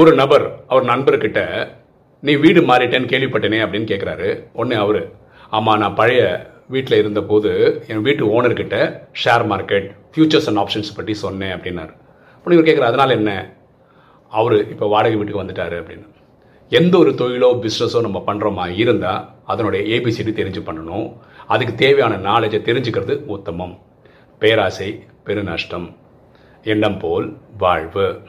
ஒரு நபர் அவர் நண்பர்கிட்ட நீ வீடு மாறிட்டேன்னு கேள்விப்பட்டேனே அப்படின்னு கேட்குறாரு உடனே அவரு ஆமாம் நான் பழைய வீட்டில் இருந்தபோது என் வீட்டு ஓனர்கிட்ட share market futures and options பற்றி சொன்னேன் அப்படின்னாரு. உடனே இவர் கேட்குறாரு அதனால் என்ன? அவர் இப்போ வாடகை வீட்டுக்கு வந்துட்டாரு அப்படின்னு. எந்த ஒரு தொழிலோ பிஸ்னஸோ நம்ம பண்ணுறோமா இருந்தால் அதனுடைய ஏபிசிடி தெரிஞ்சு பண்ணணும். அதுக்கு தேவையான நாலேஜை தெரிஞ்சுக்கிறது உத்தமம். பேராசை பெருநஷ்டம் எண்ணம் போல் வாழ்வு.